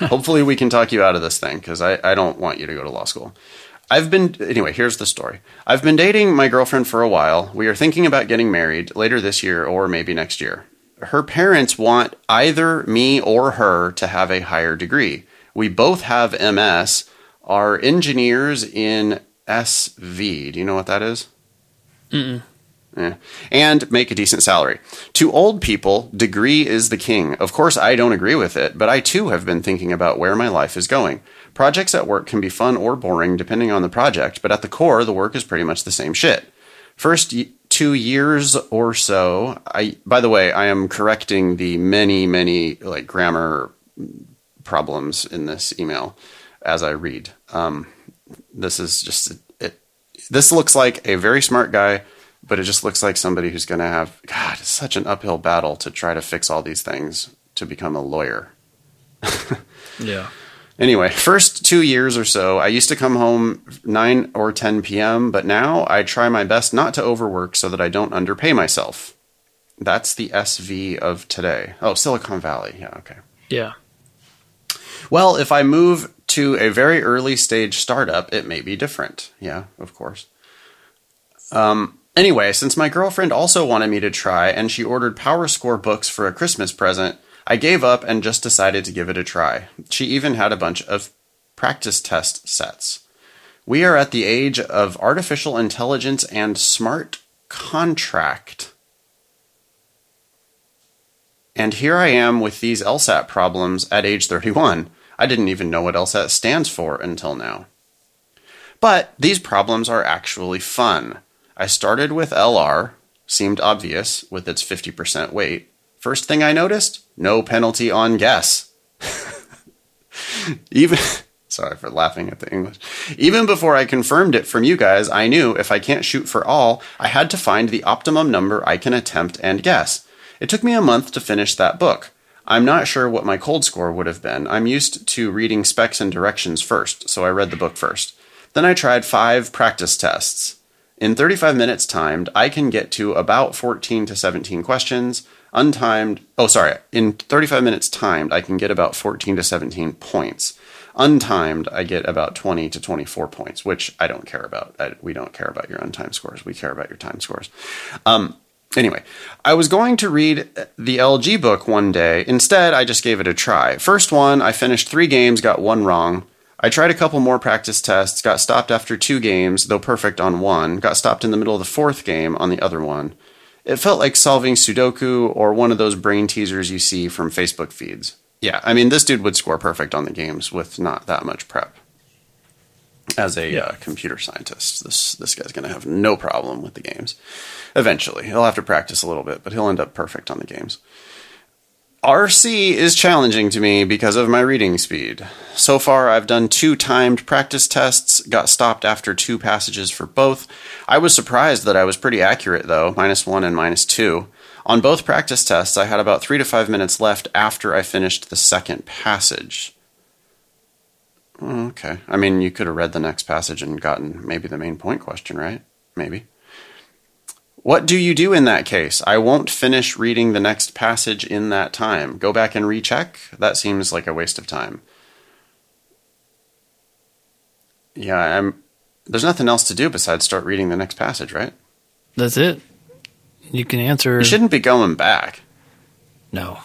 hopefully, we can talk you out of this thing because I, I don't want you to go to law school. I've been, anyway, here's the story. I've been dating my girlfriend for a while. We are thinking about getting married later this year or maybe next year her parents want either me or her to have a higher degree. We both have MS, are engineers in SV. Do you know what that is? Mm-mm. Yeah. And make a decent salary. To old people, degree is the king. Of course, I don't agree with it, but I too have been thinking about where my life is going. Projects at work can be fun or boring depending on the project, but at the core, the work is pretty much the same shit. First, two years or so. I, by the way, I am correcting the many, many like grammar problems in this email as I read. Um, this is just it. This looks like a very smart guy, but it just looks like somebody who's going to have God. Such an uphill battle to try to fix all these things to become a lawyer. yeah. Anyway, first two years or so, I used to come home 9 or 10 p.m., but now I try my best not to overwork so that I don't underpay myself. That's the SV of today. Oh, Silicon Valley. Yeah, okay. Yeah. Well, if I move to a very early stage startup, it may be different. Yeah, of course. Um, anyway, since my girlfriend also wanted me to try and she ordered PowerScore books for a Christmas present, I gave up and just decided to give it a try. She even had a bunch of practice test sets. We are at the age of artificial intelligence and smart contract. And here I am with these LSAT problems at age 31. I didn't even know what LSAT stands for until now. But these problems are actually fun. I started with LR, seemed obvious with its 50% weight. First thing I noticed no penalty on guess. Even. Sorry for laughing at the English. Even before I confirmed it from you guys, I knew if I can't shoot for all, I had to find the optimum number I can attempt and guess. It took me a month to finish that book. I'm not sure what my cold score would have been. I'm used to reading specs and directions first, so I read the book first. Then I tried five practice tests. In 35 minutes timed, I can get to about 14 to 17 questions. Untimed, oh, sorry, in 35 minutes timed, I can get about 14 to 17 points. Untimed, I get about 20 to 24 points, which I don't care about. I, we don't care about your untimed scores. We care about your time scores. Um, anyway, I was going to read the LG book one day. Instead, I just gave it a try. First one, I finished three games, got one wrong. I tried a couple more practice tests, got stopped after two games, though perfect on one, got stopped in the middle of the fourth game on the other one. It felt like solving Sudoku or one of those brain teasers you see from Facebook feeds. Yeah, I mean, this dude would score perfect on the games with not that much prep. As a yeah. uh, computer scientist, this this guy's going to have no problem with the games. Eventually, he'll have to practice a little bit, but he'll end up perfect on the games. RC is challenging to me because of my reading speed. So far, I've done two timed practice tests, got stopped after two passages for both. I was surprised that I was pretty accurate, though, minus one and minus two. On both practice tests, I had about three to five minutes left after I finished the second passage. Mm, okay. I mean, you could have read the next passage and gotten maybe the main point question, right? Maybe. What do you do in that case? I won't finish reading the next passage in that time. Go back and recheck? That seems like a waste of time. Yeah, I'm there's nothing else to do besides start reading the next passage, right? That's it. You can answer You shouldn't be going back. No.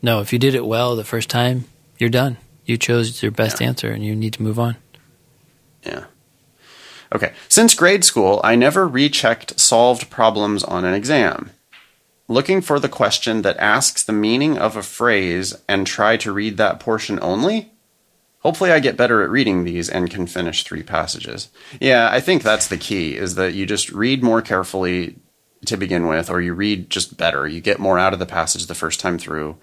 No, if you did it well the first time, you're done. You chose your best Yeah. answer and you need to move on. Yeah. Okay. Since grade school, I never rechecked solved problems on an exam. Looking for the question that asks the meaning of a phrase and try to read that portion only? Hopefully I get better at reading these and can finish three passages. Yeah, I think that's the key is that you just read more carefully to begin with or you read just better. You get more out of the passage the first time through.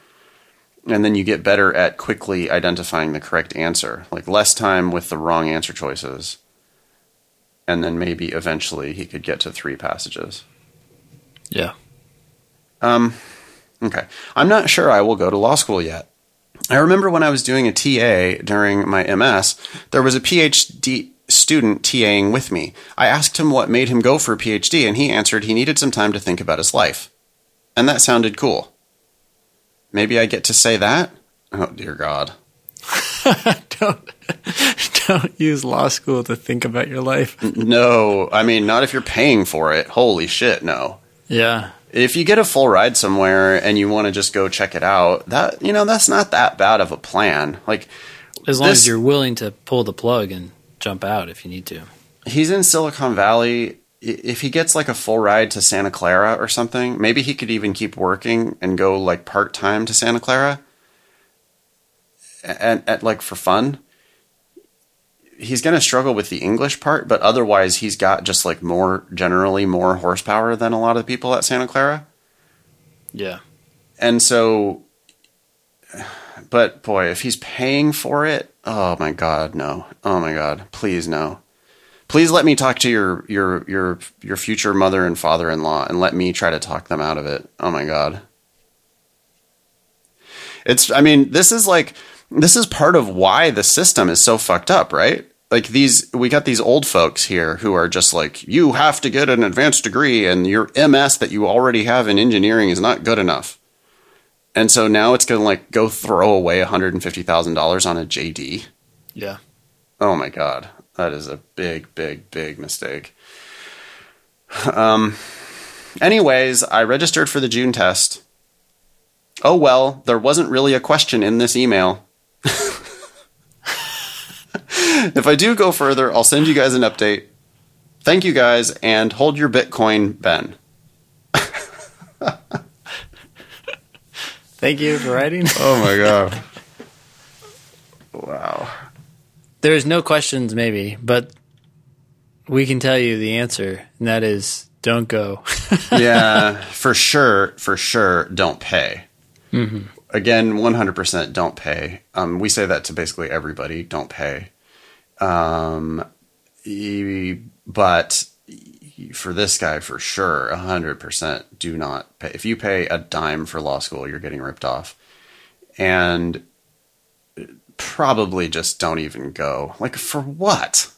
And then you get better at quickly identifying the correct answer. Like less time with the wrong answer choices and then maybe eventually he could get to three passages. Yeah. Um, okay. I'm not sure I will go to law school yet. I remember when I was doing a TA during my MS, there was a PhD student TAing with me. I asked him what made him go for a PhD, and he answered he needed some time to think about his life. And that sounded cool. Maybe I get to say that? Oh, dear God. don't don't use law school to think about your life. No, I mean, not if you're paying for it. Holy shit, no. Yeah. if you get a full ride somewhere and you want to just go check it out, that you know that's not that bad of a plan. Like As long This- as you're willing to pull the plug and jump out if you need to. he's in Silicon Valley. If he gets like a full ride to Santa Clara or something, maybe he could even keep working and go like part time to Santa Clara, and at like for fun. He's going to struggle with the English part, but otherwise he's got just like more generally more horsepower than a lot of the people at Santa Clara. Yeah. and so but boy if he's paying for it oh my god no oh my god please no please let me talk to your your your your future mother and father-in-law and let me try to talk them out of it oh my god it's i mean this is like this is part of why the system is so fucked up right like these we got these old folks here who are just like you have to get an advanced degree and your ms that you already have in engineering is not good enough and so now it's going to like go throw away $150,000 on a JD. Yeah. Oh my god, that is a big big big mistake. Um anyways, I registered for the June test. Oh well, there wasn't really a question in this email. If I do go further, I'll send you guys an update. Thank you guys and hold your Bitcoin, Ben. Thank you for writing. Oh my god. Wow. There's no questions, maybe, but we can tell you the answer, and that is don't go. yeah, for sure, for sure, don't pay. Again, 100% don't pay. Um, we say that to basically everybody don't pay. Um, but for this guy, for sure, a 100% do not pay. If you pay a dime for law school, you're getting ripped off. And probably just don't even go. Like, for what?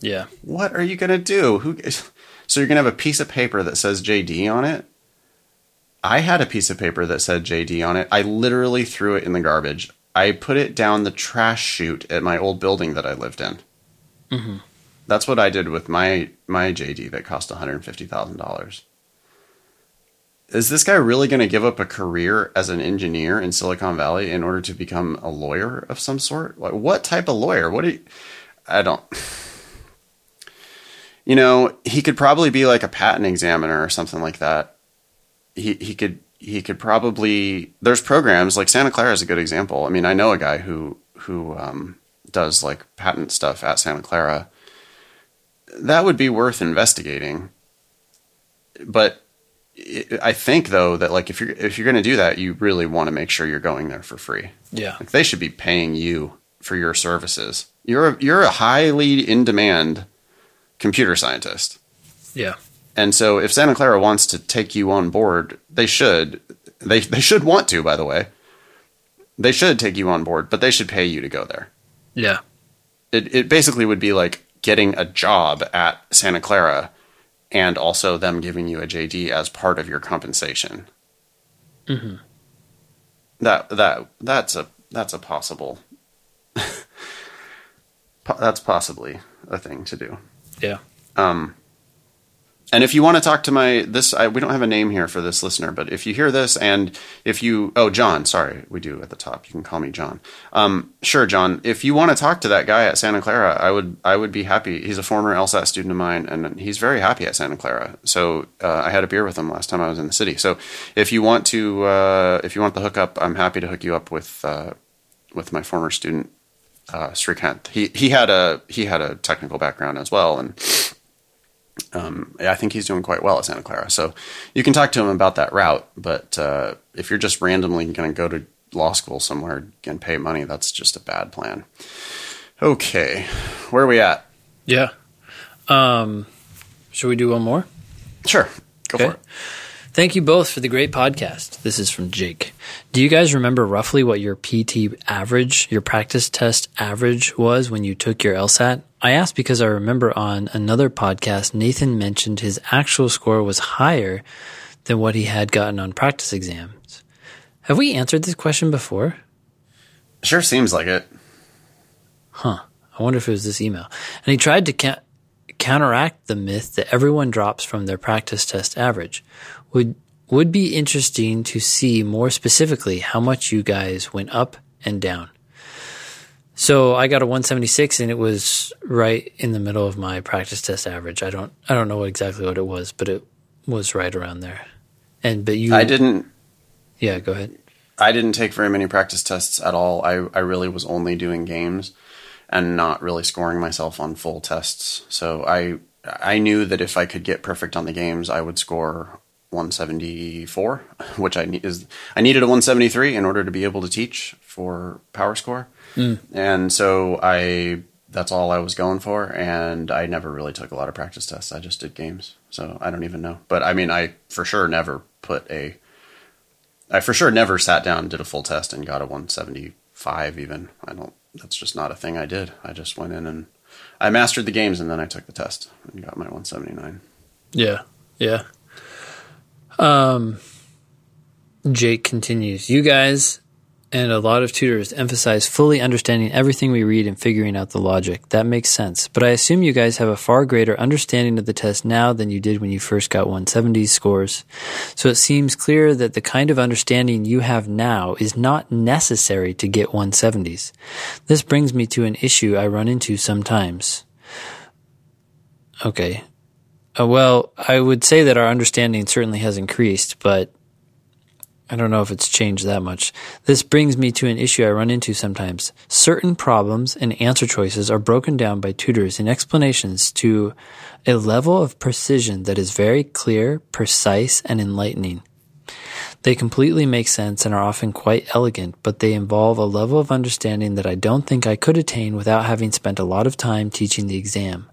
yeah. what are you going to do? Who? So you're going to have a piece of paper that says JD on it? I had a piece of paper that said JD on it. I literally threw it in the garbage. I put it down the trash chute at my old building that I lived in. Mm-hmm. That's what I did with my my JD that cost one hundred fifty thousand dollars. Is this guy really going to give up a career as an engineer in Silicon Valley in order to become a lawyer of some sort? Like, what type of lawyer? What do you, I don't you know, he could probably be like a patent examiner or something like that. He he could he could probably there's programs like Santa Clara is a good example. I mean, I know a guy who who um, does like patent stuff at Santa Clara. That would be worth investigating. But I I think though that like if you're if you're going to do that, you really want to make sure you're going there for free. Yeah. Like they should be paying you for your services. You're a, you're a highly in demand computer scientist. Yeah. And so if Santa Clara wants to take you on board, they should. They they should want to, by the way. They should take you on board, but they should pay you to go there. Yeah. It it basically would be like getting a job at Santa Clara and also them giving you a JD as part of your compensation. Mhm. That that that's a that's a possible po- that's possibly a thing to do. Yeah. Um, and if you want to talk to my this, I, we don't have a name here for this listener, but if you hear this and if you, oh John, sorry, we do at the top. You can call me John. Um, sure, John. If you want to talk to that guy at Santa Clara, I would, I would be happy. He's a former LSAT student of mine, and he's very happy at Santa Clara. So uh, I had a beer with him last time I was in the city. So if you want to, uh, if you want the hookup, I'm happy to hook you up with uh, with my former student uh, Srikant. He he had a he had a technical background as well, and um, I think he's doing quite well at Santa Clara. So you can talk to him about that route. But uh, if you're just randomly going to go to law school somewhere and pay money, that's just a bad plan. Okay, where are we at? Yeah. Um, should we do one more? Sure, go Okay. for it. Thank you both for the great podcast. This is from Jake. Do you guys remember roughly what your PT average, your practice test average was when you took your LSAT? I asked because I remember on another podcast, Nathan mentioned his actual score was higher than what he had gotten on practice exams. Have we answered this question before? Sure seems like it. Huh. I wonder if it was this email. And he tried to ca- counteract the myth that everyone drops from their practice test average. Would would be interesting to see more specifically how much you guys went up and down. So I got a 176 and it was right in the middle of my practice test average. I don't I don't know exactly what it was, but it was right around there. And but you I didn't. Yeah, go ahead. I didn't take very many practice tests at all. I, I really was only doing games and not really scoring myself on full tests. So I I knew that if I could get perfect on the games, I would score 174, which I ne- is I needed a 173 in order to be able to teach for PowerScore. Hmm. And so I that's all I was going for and I never really took a lot of practice tests. I just did games. So I don't even know. But I mean, I for sure never put a I for sure never sat down and did a full test and got a 175 even. I don't that's just not a thing I did. I just went in and I mastered the games and then I took the test and got my 179. Yeah, yeah. Um, Jake continues. You guys and a lot of tutors emphasize fully understanding everything we read and figuring out the logic. That makes sense. But I assume you guys have a far greater understanding of the test now than you did when you first got 170 scores. So it seems clear that the kind of understanding you have now is not necessary to get 170s. This brings me to an issue I run into sometimes. Okay. Uh, well, I would say that our understanding certainly has increased, but I don't know if it's changed that much. This brings me to an issue I run into sometimes. Certain problems and answer choices are broken down by tutors in explanations to a level of precision that is very clear, precise, and enlightening. They completely make sense and are often quite elegant, but they involve a level of understanding that I don't think I could attain without having spent a lot of time teaching the exam.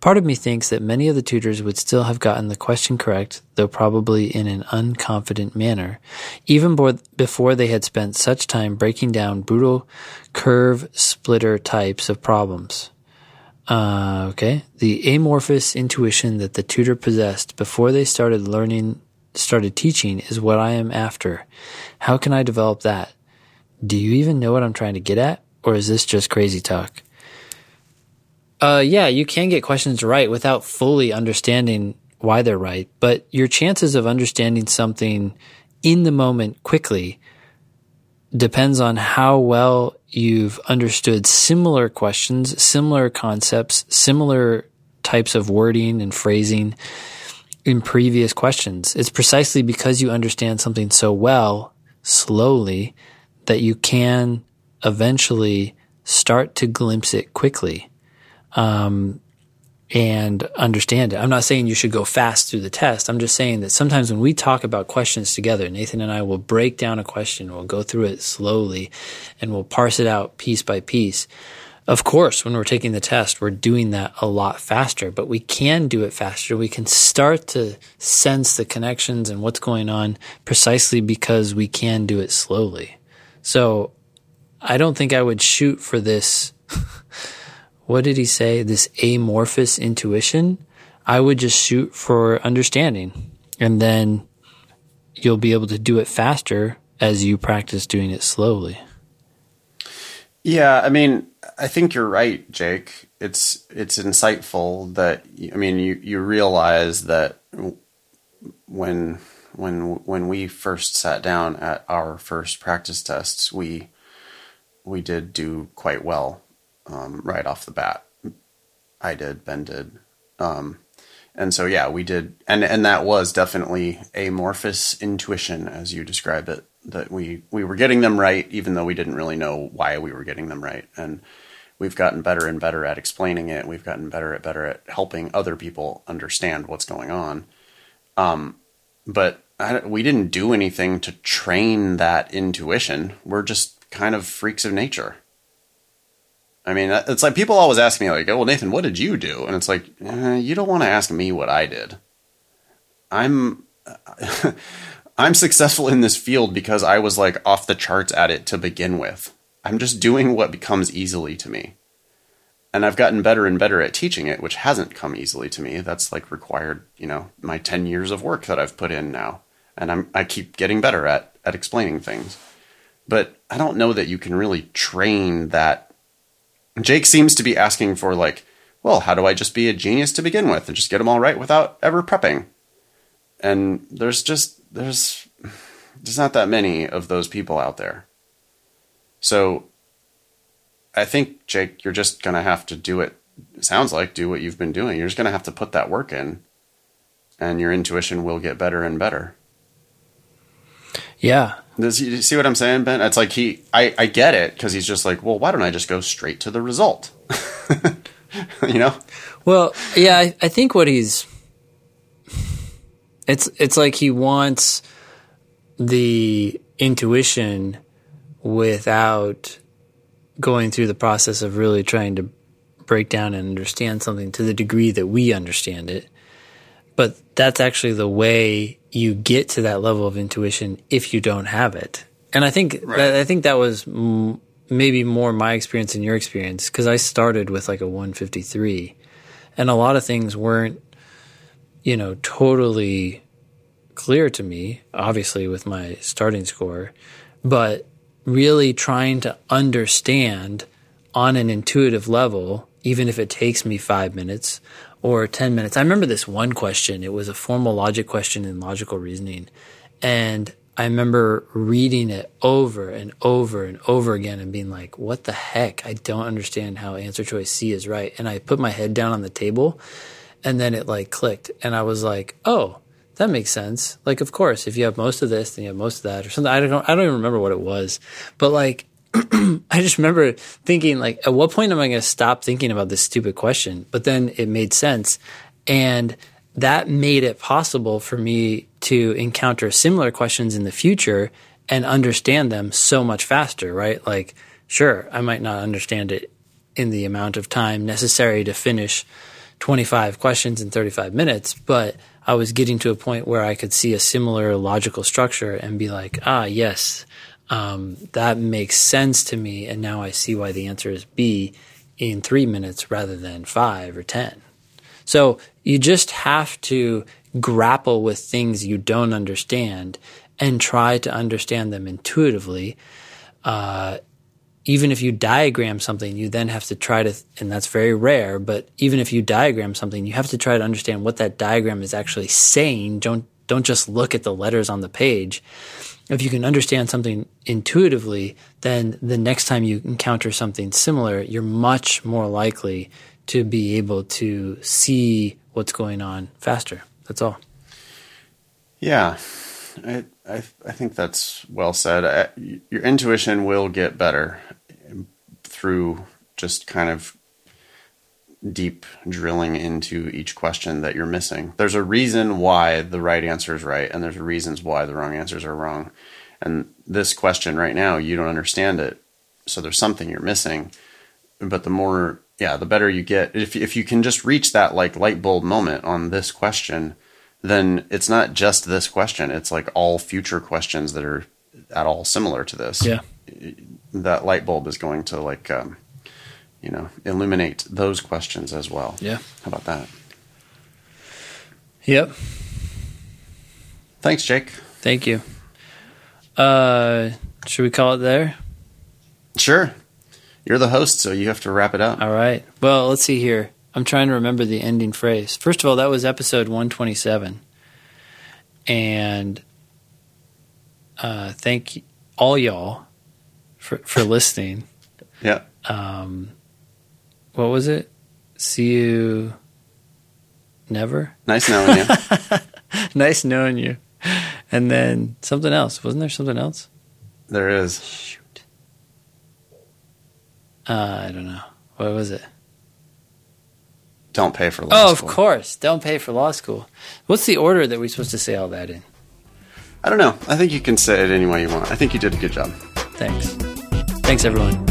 Part of me thinks that many of the tutors would still have gotten the question correct, though probably in an unconfident manner, even before they had spent such time breaking down brutal curve splitter types of problems. Uh, okay. The amorphous intuition that the tutor possessed before they started learning, started teaching is what I am after. How can I develop that? Do you even know what I'm trying to get at? Or is this just crazy talk? Uh, yeah, you can get questions right without fully understanding why they're right, but your chances of understanding something in the moment quickly depends on how well you've understood similar questions, similar concepts, similar types of wording and phrasing in previous questions. It's precisely because you understand something so well, slowly, that you can eventually start to glimpse it quickly um, and understand it. I'm not saying you should go fast through the test. I'm just saying that sometimes when we talk about questions together, Nathan and I will break down a question, we'll go through it slowly, and we'll parse it out piece by piece. Of course, when we're taking the test, we're doing that a lot faster, but we can do it faster. We can start to sense the connections and what's going on precisely because we can do it slowly. So I don't think I would shoot for this what did he say? This amorphous intuition. I would just shoot for understanding and then you'll be able to do it faster as you practice doing it slowly. Yeah, I mean, I think you're right, Jake. It's it's insightful that I mean, you you realize that when when when we first sat down at our first practice tests, we we did do quite well um, right off the bat. I did, Ben did. Um, and so yeah, we did, and and that was definitely amorphous intuition, as you describe it. That we we were getting them right, even though we didn't really know why we were getting them right, and we've gotten better and better at explaining it. We've gotten better at better at helping other people understand what's going on. Um, but I, we didn't do anything to train that intuition. We're just kind of freaks of nature. I mean, it's like people always ask me, like, "Oh, well, Nathan, what did you do?" And it's like, eh, you don't want to ask me what I did. I'm, I'm successful in this field because I was like off the charts at it to begin with. I'm just doing what becomes easily to me, and I've gotten better and better at teaching it, which hasn't come easily to me. That's like required, you know, my ten years of work that I've put in now, and I'm I keep getting better at at explaining things. But I don't know that you can really train that Jake seems to be asking for like, well, how do I just be a genius to begin with and just get them all right without ever prepping? And there's just there's there's not that many of those people out there. So I think Jake, you're just gonna have to do it. it sounds like do what you've been doing. You're just gonna have to put that work in, and your intuition will get better and better. Yeah. Does you see what I'm saying, Ben? It's like he, I, I get it because he's just like, well, why don't I just go straight to the result? you know? Well, yeah, I, I think what he's, it's it's like he wants the intuition without going through the process of really trying to break down and understand something to the degree that we understand it. But that's actually the way you get to that level of intuition if you don't have it. And I think right. that, I think that was m- maybe more my experience than your experience because I started with like a 153, and a lot of things weren't, you know, totally clear to me. Obviously, with my starting score, but really trying to understand on an intuitive level, even if it takes me five minutes or 10 minutes. I remember this one question. It was a formal logic question in logical reasoning. And I remember reading it over and over and over again and being like, what the heck? I don't understand how answer choice C is right. And I put my head down on the table and then it like clicked. And I was like, oh, that makes sense. Like, of course, if you have most of this, then you have most of that, or something. I don't, know. I don't even remember what it was, but like, I just remember thinking, like, at what point am I going to stop thinking about this stupid question? But then it made sense, and that made it possible for me to encounter similar questions in the future and understand them so much faster. Right? Like, sure, I might not understand it in the amount of time necessary to finish 25 questions in 35 minutes, but I was getting to a point where I could see a similar logical structure and be like, ah, yes, um, that makes sense to me. And now I see why the answer is B in three minutes rather than five or 10. So you just have to grapple with things you don't understand and try to understand them intuitively. Uh, even if you diagram something, you then have to try to, and that's very rare, but even if you diagram something, you have to try to understand what that diagram is actually saying. Don't, don't just look at the letters on the page. If you can understand something intuitively, then the next time you encounter something similar, you're much more likely to be able to see what's going on faster. That's all. Yeah. I, I, I think that's well said. I, your intuition will get better through just kind of deep drilling into each question that you're missing. There's a reason why the right answer is right, and there's reasons why the wrong answers are wrong. And this question right now, you don't understand it, so there's something you're missing. But the more, yeah, the better you get. If if you can just reach that like light bulb moment on this question, then it's not just this question. It's like all future questions that are at all similar to this. Yeah. That light bulb is going to like, um, you know, illuminate those questions as well. Yeah. How about that? Yep. Thanks, Jake. Thank you. Uh, should we call it there? Sure. You're the host, so you have to wrap it up. All right. Well, let's see here. I'm trying to remember the ending phrase. First of all, that was episode 127. And uh, thank all y'all for, for listening. Yeah. Um, what was it? See you never? Nice knowing you. nice knowing you. And then something else. Wasn't there something else? there is. Shoot. Uh, I don't know. What was it? Don't pay for law school. Oh, of course. Don't pay for law school. What's the order that we're supposed to say all that in? I don't know. I think you can say it any way you want. I think you did a good job. Thanks. Thanks, everyone.